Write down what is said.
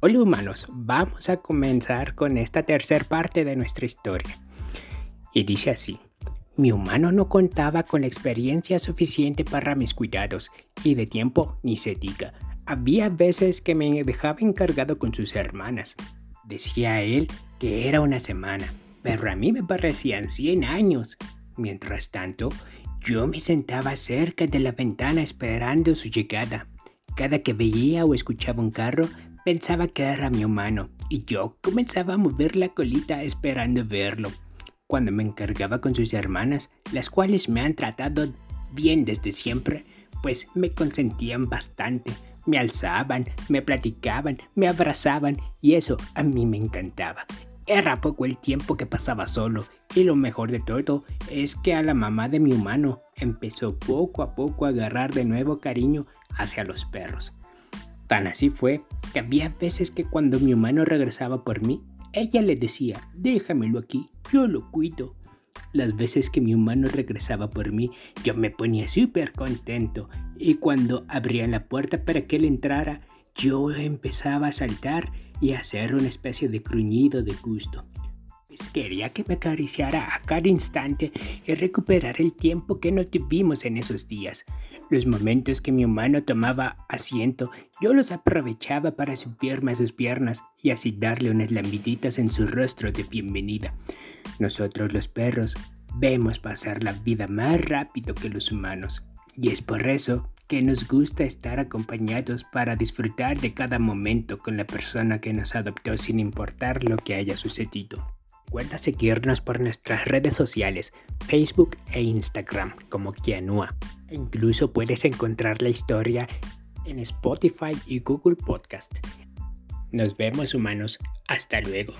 Hola humanos, vamos a comenzar con esta tercera parte de nuestra historia. Y dice así, mi humano no contaba con la experiencia suficiente para mis cuidados y de tiempo ni se diga. Había veces que me dejaba encargado con sus hermanas. Decía él que era una semana, pero a mí me parecían 100 años. Mientras tanto, yo me sentaba cerca de la ventana esperando su llegada. Cada que veía o escuchaba un carro, Pensaba que era mi humano y yo comenzaba a mover la colita esperando verlo. Cuando me encargaba con sus hermanas, las cuales me han tratado bien desde siempre, pues me consentían bastante, me alzaban, me platicaban, me abrazaban y eso a mí me encantaba. Era poco el tiempo que pasaba solo y lo mejor de todo es que a la mamá de mi humano empezó poco a poco a agarrar de nuevo cariño hacia los perros. Tan así fue que había veces que cuando mi humano regresaba por mí, ella le decía, déjamelo aquí, yo lo cuido. Las veces que mi humano regresaba por mí, yo me ponía súper contento y cuando abría la puerta para que él entrara, yo empezaba a saltar y a hacer una especie de cruñido de gusto. Pues quería que me acariciara a cada instante y recuperar el tiempo que no tuvimos en esos días. Los momentos que mi humano tomaba asiento, yo los aprovechaba para subirme a sus piernas y así darle unas lambiditas en su rostro de bienvenida. Nosotros los perros vemos pasar la vida más rápido que los humanos y es por eso que nos gusta estar acompañados para disfrutar de cada momento con la persona que nos adoptó sin importar lo que haya sucedido. Recuerda seguirnos por nuestras redes sociales, Facebook e Instagram como Kianua. Incluso puedes encontrar la historia en Spotify y Google Podcast. Nos vemos humanos. Hasta luego.